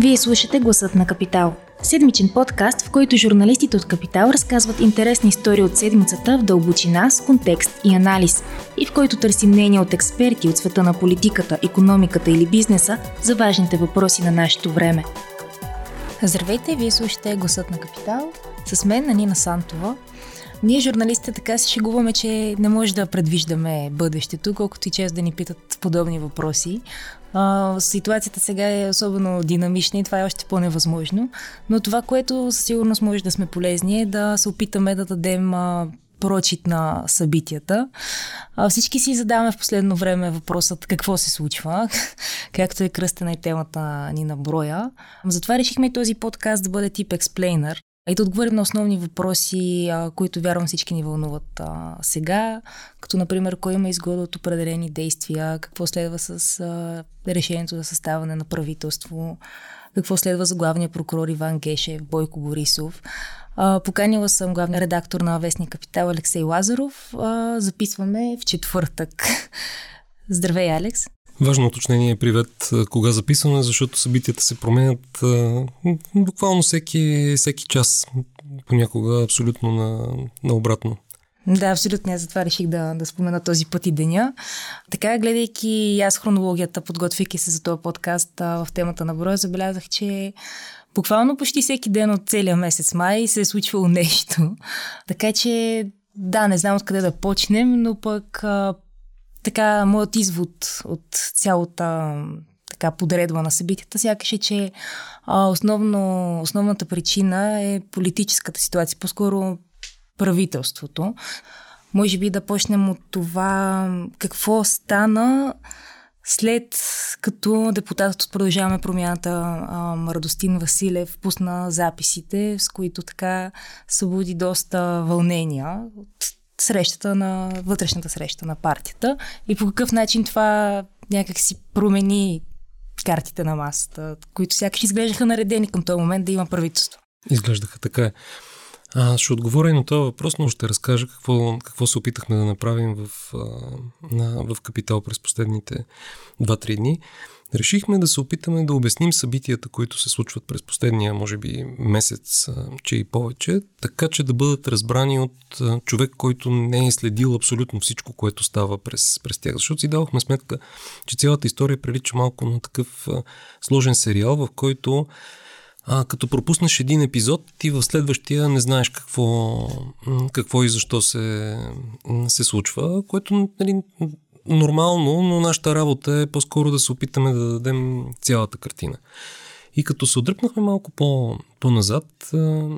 Вие слушате Гласът на Капитал. Седмичен подкаст, в който журналистите от Капитал разказват интересни истории от седмицата в дълбочина, с контекст и анализ, и в който търсим мнение от експерти от света на политиката, економиката или бизнеса за важните въпроси на нашето време. Здравейте, вие слушате Гласът на Капитал. С мен Нина Сантова. Ние, журналистите, така се шегуваме, че не може да предвиждаме бъдещето, колкото и често да ни питат подобни въпроси. А, ситуацията сега е особено динамична и това е още по-невъзможно. Но това, което със сигурност може да сме полезни е да се опитаме да дадем а, прочит на събитията. А, всички си задаваме в последно време въпросът какво се случва, както е кръстена и темата ни на броя. Затова решихме този подкаст да бъде тип експлейнер, и да отговорим на основни въпроси, а, които вярвам всички ни вълнуват а, сега, като например кой има изгода от определени действия, какво следва с а, решението за съставане на правителство, какво следва за главния прокурор Иван Гешев, Бойко Борисов. А, поканила съм главния редактор на Вестник Капитал Алексей Лазаров. А, записваме в четвъртък. Здравей, Алекс! Важно уточнение привет кога записваме, защото събитията се променят буквално всеки, всеки час, понякога абсолютно на, на обратно. Да, абсолютно. Аз затова реших да, да спомена този път и деня. Така, гледайки и аз хронологията, подготвяйки се за този подкаст а, в темата на броя, забелязах, че буквално почти всеки ден от целия месец май се е случвало нещо. Така че, да, не знам откъде да почнем, но пък а, така, моят извод от цялата така подредба на събитията, сякаш е, че а, основно, основната причина е политическата ситуация, по-скоро правителството. Може би да почнем от това какво стана след като депутатът от Продължаваме промяната Радостин Василев пусна записите, с които така събуди доста вълнения от срещата на вътрешната среща на партията и по какъв начин това някак си промени картите на масата, които сякаш изглеждаха наредени към този момент да има правителство. Изглеждаха така. А, ще отговоря и на този въпрос, но ще разкажа какво, какво се опитахме да направим в, на, в Капитал през последните 2-3 дни. Решихме да се опитаме да обясним събитията, които се случват през последния, може би, месец, че и повече, така че да бъдат разбрани от човек, който не е следил абсолютно всичко, което става през, през тях. Защото си давахме сметка, че цялата история прилича малко на такъв сложен сериал, в който а, като пропуснеш един епизод, ти в следващия не знаеш какво, какво и защо се, се случва, което нали, нормално, но нашата работа е по-скоро да се опитаме да дадем цялата картина. И като се отдръпнахме малко по, по-назад,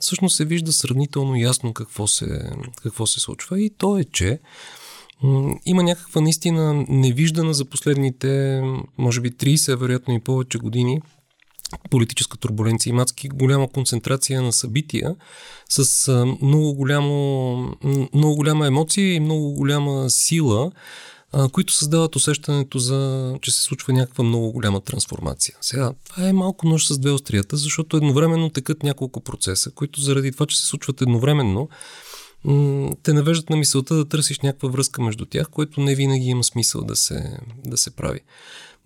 всъщност се вижда сравнително ясно какво се, какво се случва. И то е, че има някаква наистина невиждана за последните, може би 30, вероятно и повече години, политическа турбуленция и мацки голяма концентрация на събития с много, голямо, много голяма емоция и много голяма сила, които създават усещането за, че се случва някаква много голяма трансформация. Сега, това е малко нож с две острията, защото едновременно текат няколко процеса, които заради това, че се случват едновременно, те навеждат на мисълта да търсиш някаква връзка между тях, което не винаги има смисъл да се, да се прави.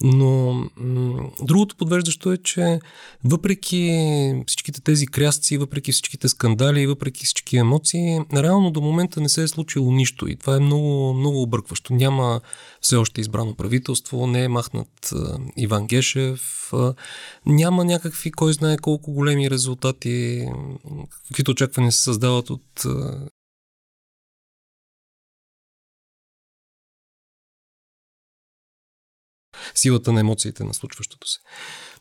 Но м- другото подвеждащо е, че въпреки всичките тези крясци, въпреки всичките скандали въпреки всички емоции, реално до момента не се е случило нищо и това е много, много объркващо. Няма все още избрано правителство, не е махнат а, Иван Гешев, а, няма някакви, кой знае колко големи резултати, каквито очаквания се създават от а, силата на емоциите на случващото се.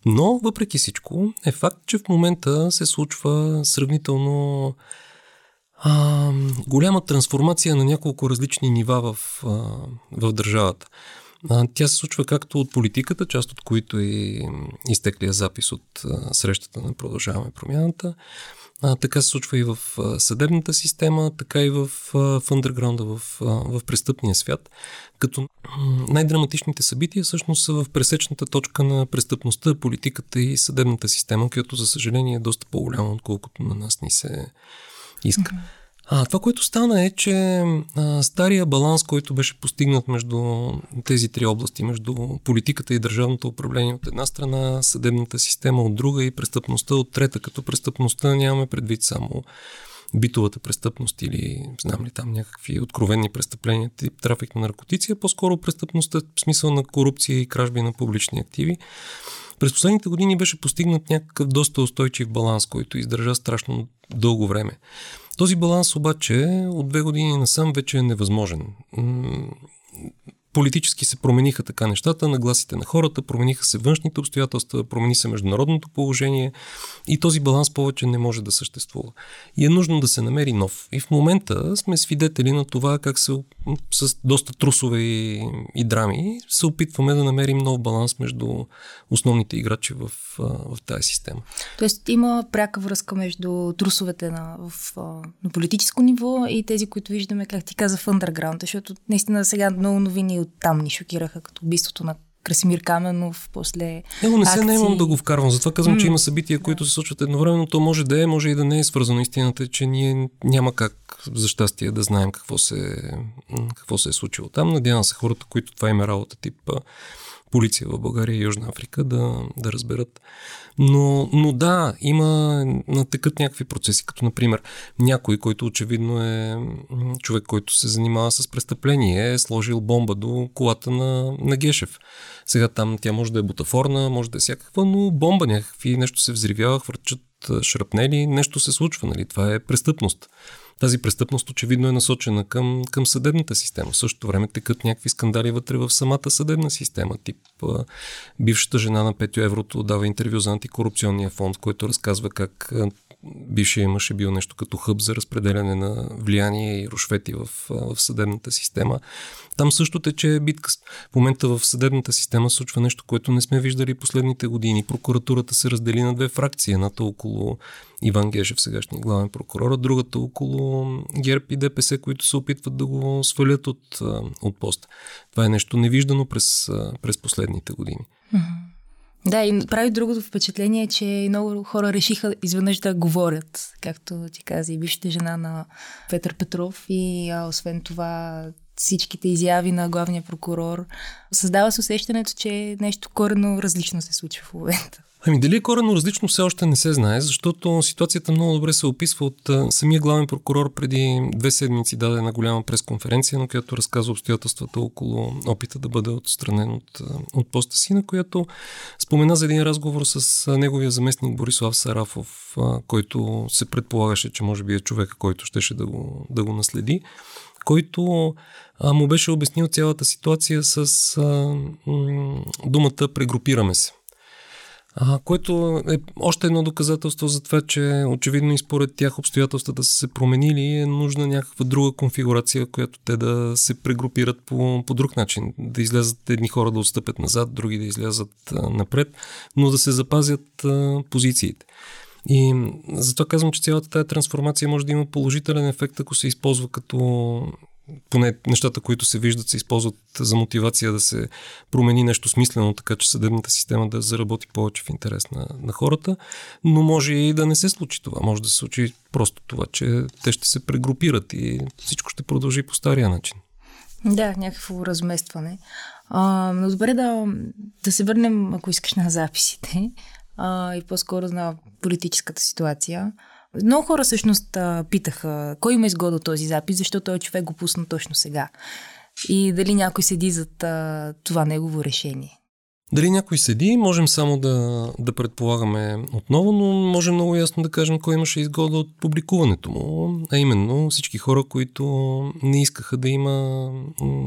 Но, въпреки всичко, е факт, че в момента се случва сравнително а, голяма трансформация на няколко различни нива в, а, в държавата. А, тя се случва както от политиката, част от които е изтеклия запис от а, срещата на Продължаваме промяната, а, така се случва и в съдебната система, така и в, в underground, в, в престъпния свят. Като най-драматичните събития всъщност са в пресечната точка на престъпността, политиката и съдебната система, която за съжаление е доста по-голяма, отколкото на нас ни се иска. А, това, което стана е, че а, стария баланс, който беше постигнат между тези три области, между политиката и държавното управление от една страна, съдебната система от друга и престъпността от трета, като престъпността нямаме предвид само битовата престъпност или знам ли там някакви откровени престъпления, тип трафик на наркотици, а по-скоро престъпността в смисъл на корупция и кражби на публични активи. През последните години беше постигнат някакъв доста устойчив баланс, който издържа страшно дълго време. Този баланс обаче от две години насам вече е невъзможен. Политически се промениха така нещата, нагласите на хората, промениха се външните обстоятелства, промени се международното положение и този баланс повече не може да съществува. И е нужно да се намери нов. И в момента сме свидетели на това как се с доста трусове и, и драми се опитваме да намерим нов баланс между основните играчи в, в тази система. Тоест има пряка връзка между трусовете на, в, на политическо ниво и тези, които виждаме, как ти каза, в underground, защото наистина сега много новини там ни шокираха, като убийството на Красимир Каменов, после Него не се акции... наемам да го вкарвам, затова казвам, mm. че има събития, които се случват едновременно. То може да е, може и да не е свързано. Истината е, че ние няма как, за щастие, да знаем какво се, какво се е случило там. Надявам се хората, които това има работа, тип полиция в България и Южна Африка, да, да разберат. Но, но да, има натекат някакви процеси, като например някой, който очевидно е човек, който се занимава с престъпление, е сложил бомба до колата на, на Гешев. Сега там тя може да е бутафорна, може да е всякаква, но бомба някакви, нещо се взривява, хвърчат шрапнели, нещо се случва, нали? Това е престъпност тази престъпност очевидно е насочена към, към съдебната система. В същото време текат някакви скандали вътре в самата съдебна система. Тип бившата жена на Петю Еврото дава интервю за антикорупционния фонд, който разказва как бившия имаше бил нещо като хъб за разпределяне на влияние и рушвети в, в съдебната система. Там също тече битка. В момента в съдебната система случва нещо, което не сме виждали последните години. Прокуратурата се раздели на две фракции. Едната около Иван Гешев, сегашния главен прокурор, а другата около ГЕРБ и ДПС, които се опитват да го свалят от, от поста. Това е нещо невиждано през, през последните години. Да, и прави другото впечатление, че много хора решиха изведнъж да говорят, както ти каза и бившата жена на Петър Петров. И а, освен това всичките изяви на главния прокурор. Създава се усещането, че нещо корено различно се случва в момента. Ами дали е корено различно все още не се знае, защото ситуацията много добре се описва от самия главен прокурор преди две седмици даде една голяма пресконференция, на която разказва обстоятелствата около опита да бъде отстранен от, от поста си, на която спомена за един разговор с неговия заместник Борислав Сарафов, който се предполагаше, че може би е човека, който щеше да го, да го наследи който а, му беше обяснил цялата ситуация с а, м, думата прегрупираме се. А, което е още едно доказателство за това, че очевидно и според тях обстоятелствата са се променили и е нужна някаква друга конфигурация, която те да се прегрупират по, по друг начин. Да излязат едни хора да отстъпят назад, други да излязат а, напред, но да се запазят а, позициите. И затова казвам, че цялата тази трансформация може да има положителен ефект, ако се използва като поне нещата, които се виждат, се използват за мотивация да се промени нещо смислено, така че съдебната система да заработи повече в интерес на, на хората, но може и да не се случи това. Може да се случи просто това, че те ще се прегрупират и всичко ще продължи по стария начин. Да, някакво разместване. А, но добре да, да се върнем, ако искаш, на записите а, и по-скоро на политическата ситуация. Много хора всъщност питаха кой има изгода този запис, защото този човек го пусна точно сега. И дали някой седи зад а, това негово решение. Дали някой седи, можем само да, да предполагаме отново, но можем много ясно да кажем кой имаше изгода от публикуването му, а именно всички хора, които не искаха да има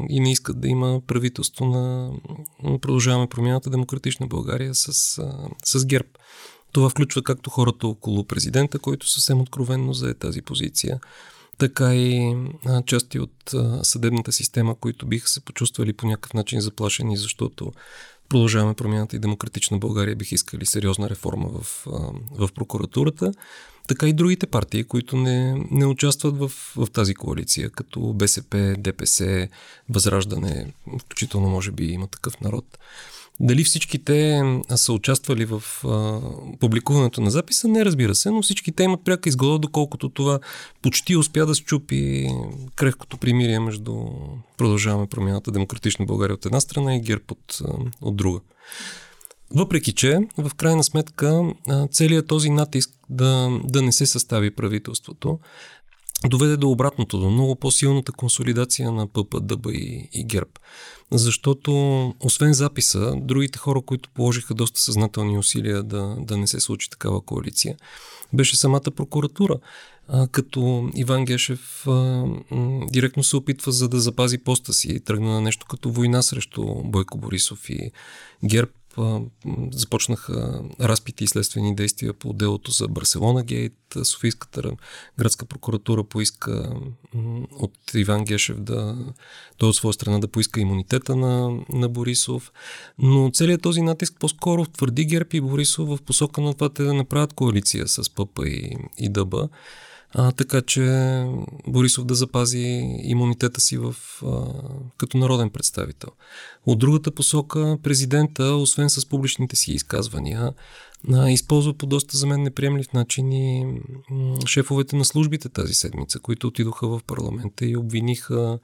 и не искат да има правителство на продължаваме промяната Демократична България с, с ГЕРБ. Това включва както хората около президента, който съвсем откровенно зае тази позиция, така и части от съдебната система, които биха се почувствали по някакъв начин заплашени, защото продължаваме промяната и демократична България бих искали сериозна реформа в, в прокуратурата. така и другите партии, които не, не участват в, в тази коалиция, като БСП, ДПС, Възраждане, включително може би има такъв народ. Дали всички те са участвали в а, публикуването на записа? Не, разбира се, но всички те имат пряка изгода, доколкото това почти успя да щупи крехкото примирие между продължаваме промяната Демократична България от една страна и ГЕРБ от, от друга. Въпреки, че в крайна сметка целият този натиск да, да не се състави правителството доведе до обратното, до много по-силната консолидация на ППДБ и, и ГЕРБ. Защото, освен записа, другите хора, които положиха доста съзнателни усилия да, да не се случи такава коалиция, беше самата прокуратура. А, като Иван Гешев а, директно се опитва за да запази поста си, тръгна на нещо като война срещу Бойко Борисов и ГЕРБ започнаха разпити и следствени действия по делото за Барселона Гейт. Софийската градска прокуратура поиска от Иван Гешев да, той от своя страна да поиска имунитета на, на Борисов. Но целият този натиск по-скоро твърди ГЕРБ и Борисов в посока на това те да направят коалиция с ПП и, и ДБ а, така че Борисов да запази имунитета си в, а, като народен представител. От другата посока, президента, освен с публичните си изказвания, а, използва по доста за мен неприемлив начин и шефовете на службите тази седмица, които отидоха в парламента и обвиниха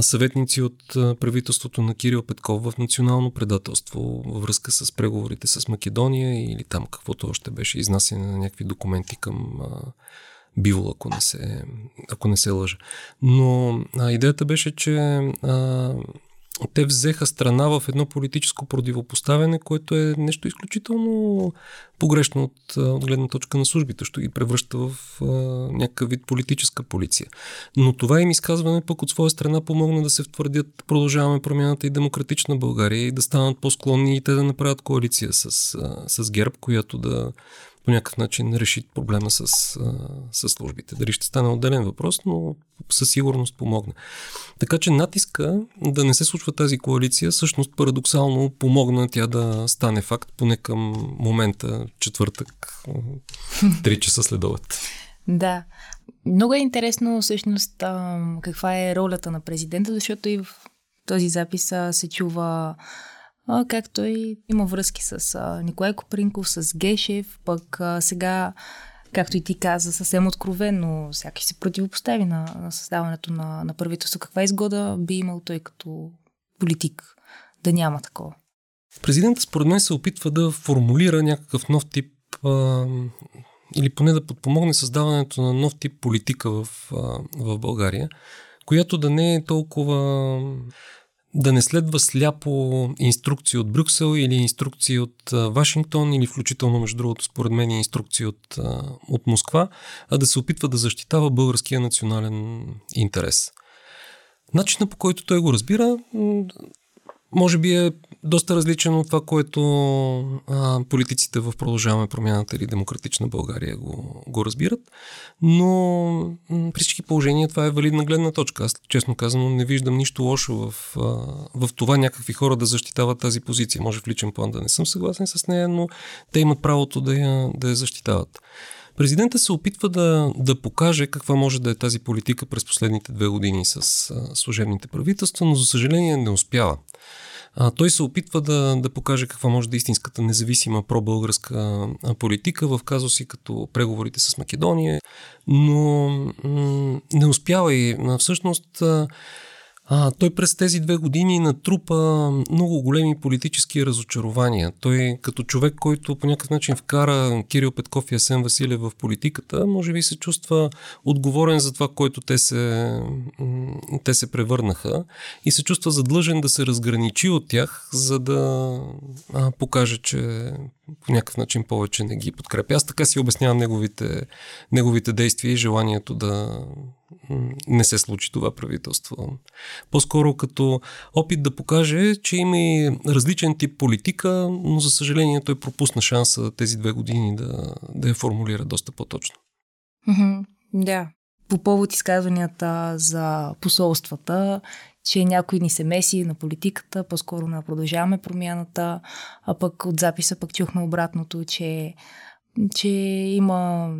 съветници от правителството на Кирил Петков в национално предателство във връзка с преговорите с Македония или там каквото още беше изнасяне на някакви документи към Бивол, ако не се, ако не се лъжа. Но а, идеята беше, че а, те взеха страна в едно политическо противопоставяне, което е нещо изключително погрешно от, от гледна точка на службите, що ги превръща в а, някакъв вид политическа полиция. Но това им изказване пък от своя страна помогна да се втвърдят продължаваме промяната и демократична България и да станат по-склонни и те да направят коалиция с, а, с ГЕРБ, която да по някакъв начин реши проблема с, с службите. Дали ще стане отделен въпрос, но със сигурност помогна. Така че натиска да не се случва тази коалиция, всъщност парадоксално помогна тя да стане факт, поне към момента, четвъртък, 3 часа следоват. Да. Много е интересно всъщност каква е ролята на президента, защото и в този запис се чува както и има връзки с а, Николай Копринков, с Гешев, пък сега, както и ти каза, съвсем откровенно, всяки се противопостави на, на създаването на, на правителство. Каква изгода би имал той като политик да няма такова? Президентът според мен се опитва да формулира някакъв нов тип а, или поне да подпомогне създаването на нов тип политика в, а, в България, която да не е толкова да не следва сляпо инструкции от Брюксел или инструкции от Вашингтон или включително, между другото, според мен инструкции от, от Москва, а да се опитва да защитава българския национален интерес. Начинът по който той го разбира, може би е доста различен от това, което а, политиците в Продължаваме промяната или Демократична България го, го разбират. Но при всички положения това е валидна гледна точка. Аз честно казано не виждам нищо лошо в, а, в това някакви хора да защитават тази позиция. Може в личен план да не съм съгласен с нея, но те имат правото да я, да я защитават. Президента се опитва да, да покаже каква може да е тази политика през последните две години с служебните правителства, но за съжаление не успява. А, той се опитва да, да покаже каква може да е истинската независима пробългарска политика в казуси като преговорите с Македония, но м- не успява и всъщност а, той през тези две години натрупа много големи политически разочарования. Той като човек, който по някакъв начин вкара Кирил Петков и Асен Василев в политиката, може би се чувства отговорен за това, което те се, те се превърнаха и се чувства задлъжен да се разграничи от тях, за да а, покаже, че по някакъв начин повече не ги подкрепя. Аз така си обяснявам неговите, неговите действия и желанието да не се случи това правителство. По-скоро като опит да покаже, че има и различен тип политика, но за съжаление той пропусна шанса тези две години да, да я формулира доста по-точно. Да. По повод изказванията за посолствата, че някой ни се меси на политиката, по-скоро на продължаваме промяната, а пък от записа пък чухме обратното, че, че има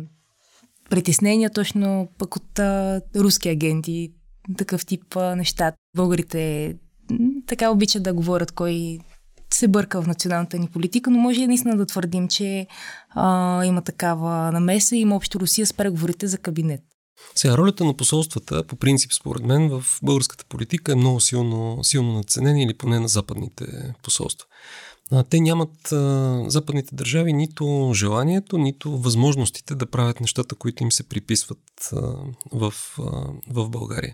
притеснения точно пък от а, руски агенти, такъв тип а, неща. Българите така обичат да говорят кой се бърка в националната ни политика, но може наистина да твърдим, че а, има такава намеса и има общо Русия с преговорите за кабинет. Сега, ролята на посолствата, по принцип, според мен, в българската политика е много силно, силно надценена или поне на западните посолства. Те нямат а, западните държави нито желанието, нито възможностите да правят нещата, които им се приписват а, в, а, в България.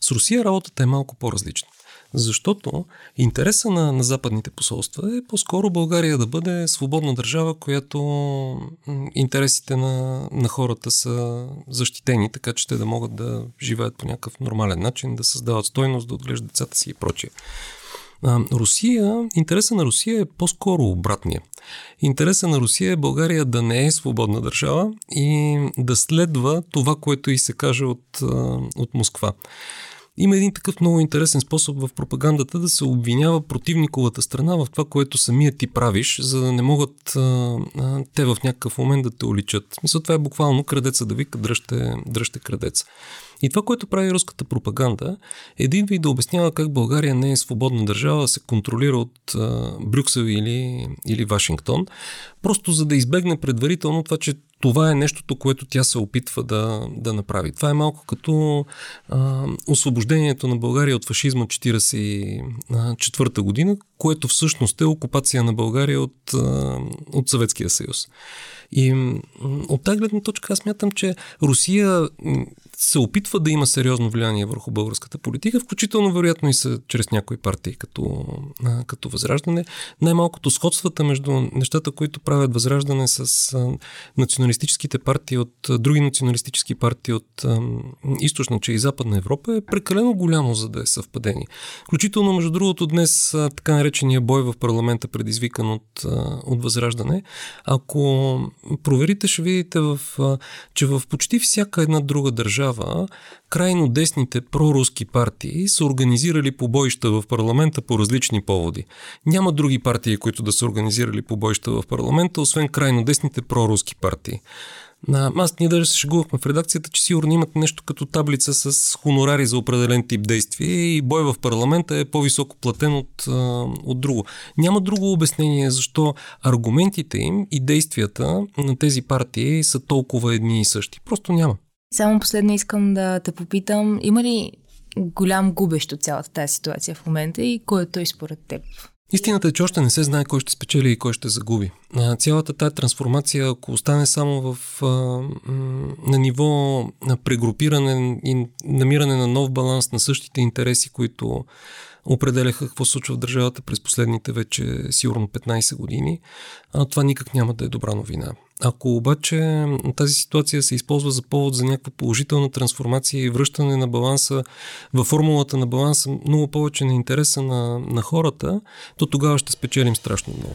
С Русия работата е малко по-различна. Защото интереса на, на западните посолства е по-скоро България да бъде свободна държава, която интересите на, на хората са защитени, така че те да могат да живеят по някакъв нормален начин, да създават стойност, да отглеждат децата си и прочие. Русия, интереса на Русия е по-скоро обратния. Интереса на Русия е България да не е свободна държава и да следва това, което и се каже от, от Москва. Има един такъв много интересен способ в пропагандата да се обвинява противниковата страна в това, което самият ти правиш, за да не могат а, а, те в някакъв момент да те уличат. Мисля, това е буквално крадеца да вика дръжте, дръжте крадеца. И това, което прави руската пропаганда, е един вид да обяснява как България не е свободна държава, се контролира от а, Брюксел или, или Вашингтон, просто за да избегне предварително това, че това е нещото, което тя се опитва да, да направи. Това е малко като а, освобождението на България от фашизма 1944 година, което всъщност е окупация на България от, а, от Съветския съюз. И от тази гледна точка аз мятам, че Русия се опитва да има сериозно влияние върху българската политика, включително вероятно и са чрез някои партии като, като Възраждане. Най-малкото сходствата между нещата, които правят Възраждане с националистическите партии от други националистически партии от източна, че и западна Европа е прекалено голямо, за да е съвпадение. Включително, между другото, днес така наречения бой в парламента, предизвикан от, от Възраждане, ако проверите, ще видите, в, че в почти всяка една друга държава крайно десните проруски партии са организирали побоища в парламента по различни поводи. Няма други партии, които да са организирали побоища в парламента, освен крайно десните проруски партии. На, аз ние даже се шегувахме в редакцията, че сигурно имат нещо като таблица с хонорари за определен тип действие и бой в парламента е по-високо платен от, от друго. Няма друго обяснение защо аргументите им и действията на тези партии са толкова едни и същи. Просто няма. Само последно искам да те попитам, има ли голям губещ от цялата тази ситуация в момента и кой е той според теб? Истината е, че още не се знае кой ще спечели и кой ще загуби. Цялата тази трансформация, ако остане само в, на ниво на прегрупиране и намиране на нов баланс на същите интереси, които определяха какво случва в държавата през последните вече сигурно 15 години, това никак няма да е добра новина. Ако обаче тази ситуация се използва за повод за някаква положителна трансформация и връщане на баланса във формулата на баланса много повече на интереса на, на хората, то тогава ще спечелим страшно много.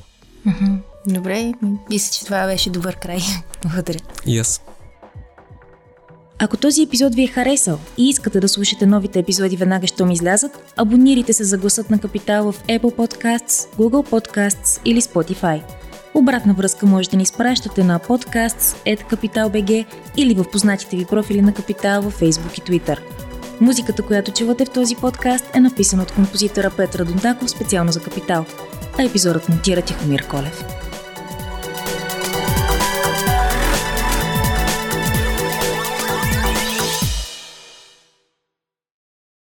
Добре, мисля, че това беше добър край. Благодаря. И yes. Ако този епизод ви е харесал и искате да слушате новите епизоди веднага, щом излязат, абонирайте се за гласът на Капитал в Apple Podcasts, Google Podcasts или Spotify – Обратна връзка може да ни изпращате на podcasts.capital.bg или в познатите ви профили на Капитал във Facebook и Twitter. Музиката, която чувате в този подкаст е написана от композитора Петра Дондаков специално за Капитал, а епизодът монтира Тихомир Колев.